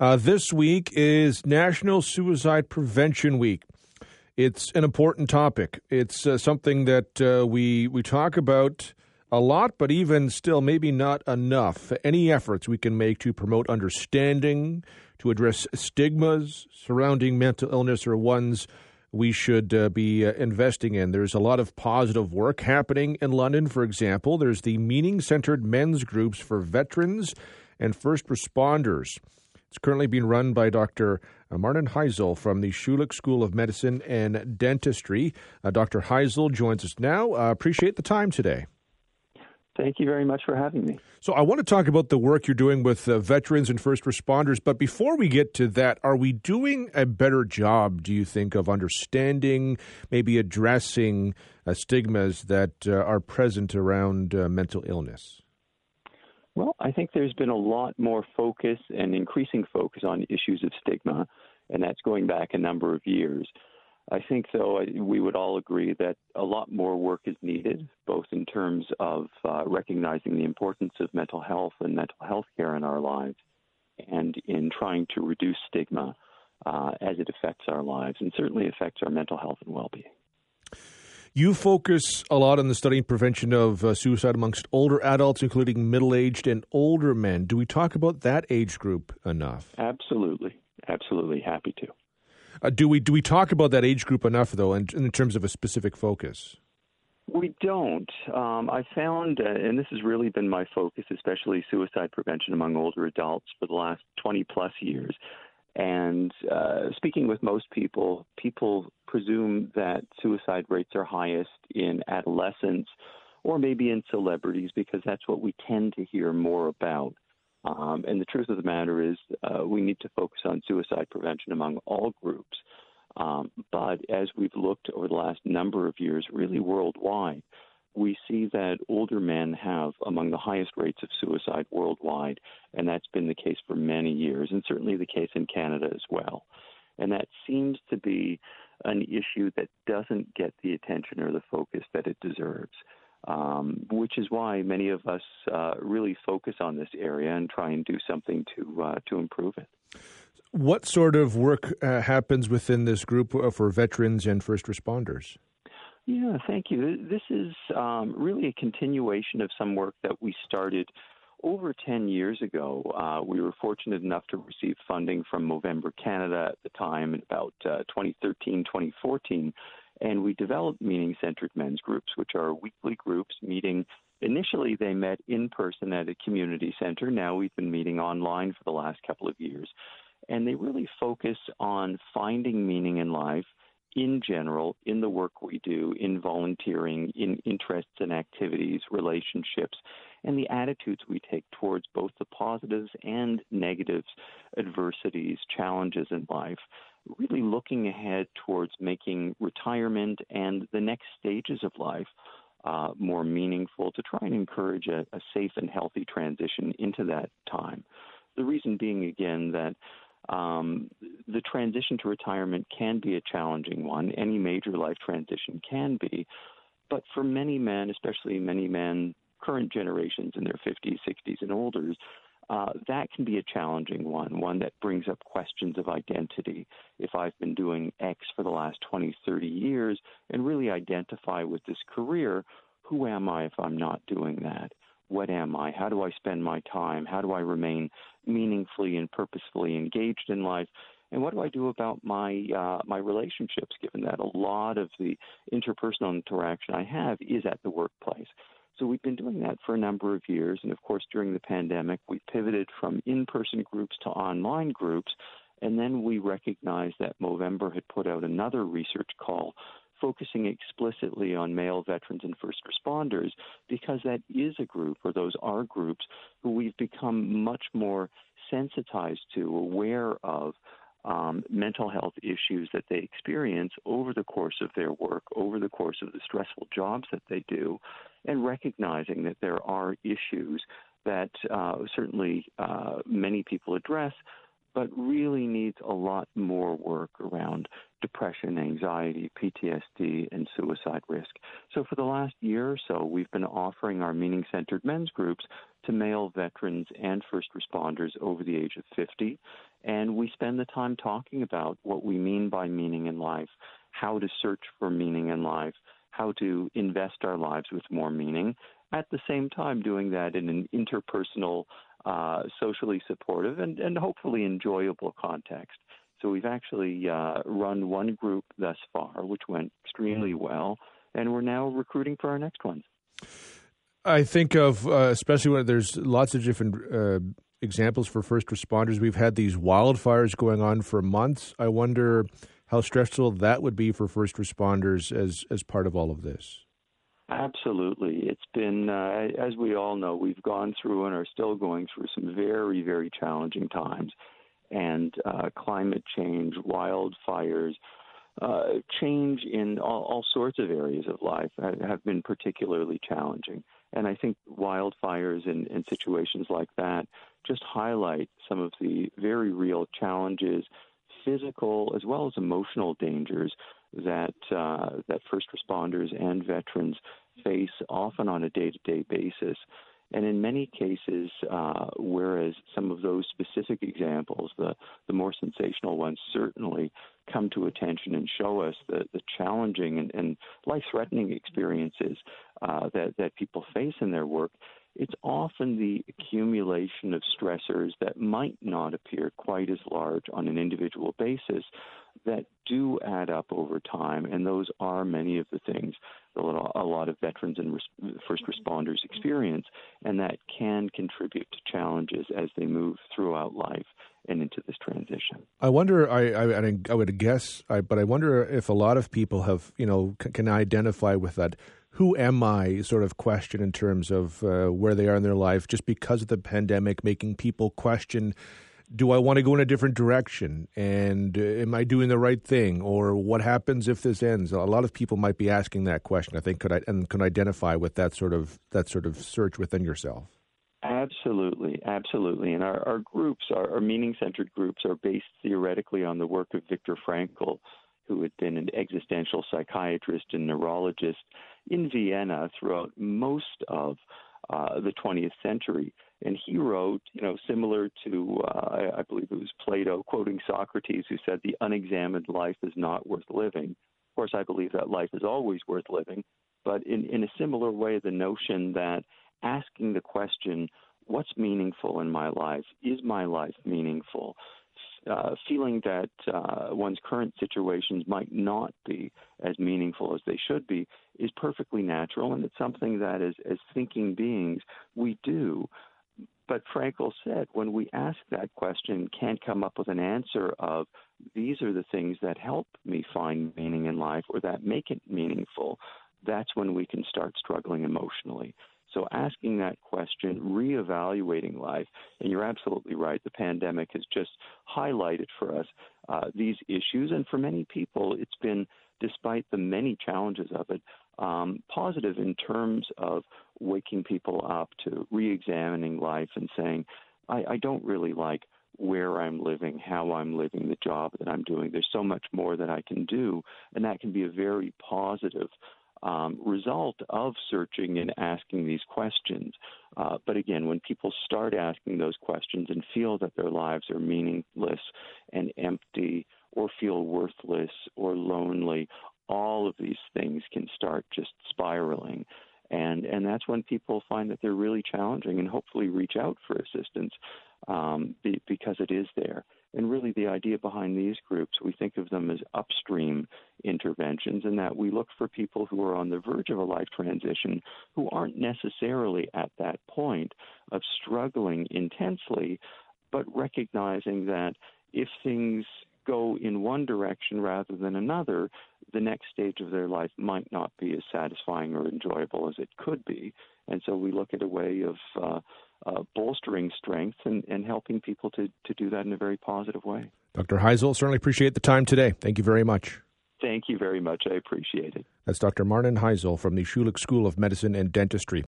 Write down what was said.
Uh, this week is National Suicide Prevention Week. It's an important topic. It's uh, something that uh, we we talk about a lot, but even still, maybe not enough. Any efforts we can make to promote understanding, to address stigmas surrounding mental illness, are ones we should uh, be uh, investing in. There's a lot of positive work happening in London, for example. There's the meaning centered men's groups for veterans and first responders. It's currently being run by Dr. Uh, Marnin Heisel from the Schulich School of Medicine and Dentistry. Uh, Dr. Heisel joins us now. Uh, appreciate the time today. Thank you very much for having me. So, I want to talk about the work you're doing with uh, veterans and first responders. But before we get to that, are we doing a better job, do you think, of understanding, maybe addressing uh, stigmas that uh, are present around mental illness? Well, I think there's been a lot more focus and increasing focus on issues of stigma, and that's going back a number of years. I think, though, we would all agree that a lot more work is needed, both in terms of uh, recognizing the importance of mental health and mental health care in our lives, and in trying to reduce stigma uh, as it affects our lives and certainly affects our mental health and well being. You focus a lot on the study and prevention of uh, suicide amongst older adults, including middle aged and older men. Do we talk about that age group enough? Absolutely. Absolutely. Happy to. Uh, do we do we talk about that age group enough, though, in, in terms of a specific focus? We don't. Um, I found, uh, and this has really been my focus, especially suicide prevention among older adults for the last 20 plus years. And uh, speaking with most people, people presume that suicide rates are highest in adolescents or maybe in celebrities because that's what we tend to hear more about. Um, and the truth of the matter is, uh, we need to focus on suicide prevention among all groups. Um, but as we've looked over the last number of years, really worldwide, we see that older men have among the highest rates of suicide worldwide, and that's been the case for many years, and certainly the case in Canada as well. And that seems to be an issue that doesn't get the attention or the focus that it deserves. Um, which is why many of us uh, really focus on this area and try and do something to uh, to improve it. What sort of work uh, happens within this group uh, for veterans and first responders? Yeah, thank you. This is um, really a continuation of some work that we started over 10 years ago. Uh, we were fortunate enough to receive funding from Movember Canada at the time, in about uh, 2013, 2014, and we developed meaning centered men's groups, which are weekly groups meeting. Initially, they met in person at a community center. Now we've been meeting online for the last couple of years. And they really focus on finding meaning in life in general, in the work we do, in volunteering, in interests and activities, relationships, and the attitudes we take towards both the positives and negatives, adversities, challenges in life. Really looking ahead towards making retirement and the next stages of life uh, more meaningful to try and encourage a, a safe and healthy transition into that time. The reason being, again, that um, the transition to retirement can be a challenging one. Any major life transition can be. But for many men, especially many men, current generations in their 50s, 60s, and older, uh, that can be a challenging one, one that brings up questions of identity. If I've been doing X for the last 20, 30 years and really identify with this career, who am I if I'm not doing that? What am I? How do I spend my time? How do I remain meaningfully and purposefully engaged in life? And what do I do about my uh, my relationships? Given that a lot of the interpersonal interaction I have is at the workplace. So we've been doing that for a number of years, and of course during the pandemic we pivoted from in-person groups to online groups, and then we recognized that Movember had put out another research call focusing explicitly on male veterans and first responders because that is a group, or those are groups, who we've become much more sensitized to, aware of. Um, mental health issues that they experience over the course of their work, over the course of the stressful jobs that they do, and recognizing that there are issues that uh, certainly uh, many people address, but really needs a lot more work around depression, anxiety, PTSD, and suicide risk. So, for the last year or so, we've been offering our meaning centered men's groups to male veterans and first responders over the age of 50. And we spend the time talking about what we mean by meaning in life, how to search for meaning in life, how to invest our lives with more meaning, at the same time doing that in an interpersonal, uh, socially supportive, and, and hopefully enjoyable context. So we've actually uh, run one group thus far, which went extremely well, and we're now recruiting for our next ones. I think of uh, especially when there's lots of different uh, examples for first responders. We've had these wildfires going on for months. I wonder how stressful that would be for first responders as as part of all of this. Absolutely. It's been, uh, as we all know, we've gone through and are still going through some very, very challenging times. And uh, climate change, wildfires, uh, change in all, all, sorts of areas of life have been particularly challenging. And I think wildfires and, and situations like that just highlight some of the very real challenges, physical as well as emotional dangers that uh, that first responders and veterans face often on a day-to-day basis. And in many cases, uh, whereas some of those specific examples, the, the more sensational ones, certainly come to attention and show us the, the challenging and, and life threatening experiences uh, that, that people face in their work, it's often the accumulation of stressors that might not appear quite as large on an individual basis that do add up over time, and those are many of the things that a lot of veterans and first responders experience, and that can contribute to challenges as they move throughout life and into this transition. I wonder. I I, I would guess, I, but I wonder if a lot of people have you know can identify with that who am I sort of question in terms of uh, where they are in their life just because of the pandemic, making people question do I want to go in a different direction? And uh, am I doing the right thing? Or what happens if this ends? A lot of people might be asking that question. I think could I and can identify with that sort of that sort of search within yourself. Absolutely, absolutely. And our, our groups, our, our meaning centered groups, are based theoretically on the work of Viktor Frankl, who had been an existential psychiatrist and neurologist in Vienna throughout most of uh, the 20th century. And he wrote, you know, similar to, uh, I believe it was Plato quoting Socrates, who said, the unexamined life is not worth living. Of course, I believe that life is always worth living. But in, in a similar way, the notion that asking the question, what's meaningful in my life? Is my life meaningful? Uh, feeling that uh, one's current situations might not be as meaningful as they should be is perfectly natural, and it's something that, as, as thinking beings, we do. But Frankl said when we ask that question, can't come up with an answer of these are the things that help me find meaning in life or that make it meaningful, that's when we can start struggling emotionally. So asking that question, reevaluating life, and you're absolutely right. The pandemic has just highlighted for us uh, these issues, and for many people, it's been, despite the many challenges of it, um, positive in terms of waking people up to re-examining life and saying, I, I don't really like where I'm living, how I'm living, the job that I'm doing. There's so much more that I can do, and that can be a very positive um, result of searching and asking these questions. Uh, but again, when people start asking those questions and feel that their lives are meaningless and empty, or feel worthless or lonely, all of these things can start just spiraling. And, and that's when people find that they're really challenging and hopefully reach out for assistance um, be, because it is there. And really, the idea behind these groups, we think of them as upstream interventions, and that we look for people who are on the verge of a life transition who aren't necessarily at that point of struggling intensely, but recognizing that if things go in one direction rather than another, the next stage of their life might not be as satisfying or enjoyable as it could be. And so we look at a way of uh, uh, bolstering strength and, and helping people to, to do that in a very positive way. Dr. Heisel, certainly appreciate the time today. Thank you very much. Thank you very much. I appreciate it. That's Dr. Marnin Heisel from the Schulich School of Medicine and Dentistry.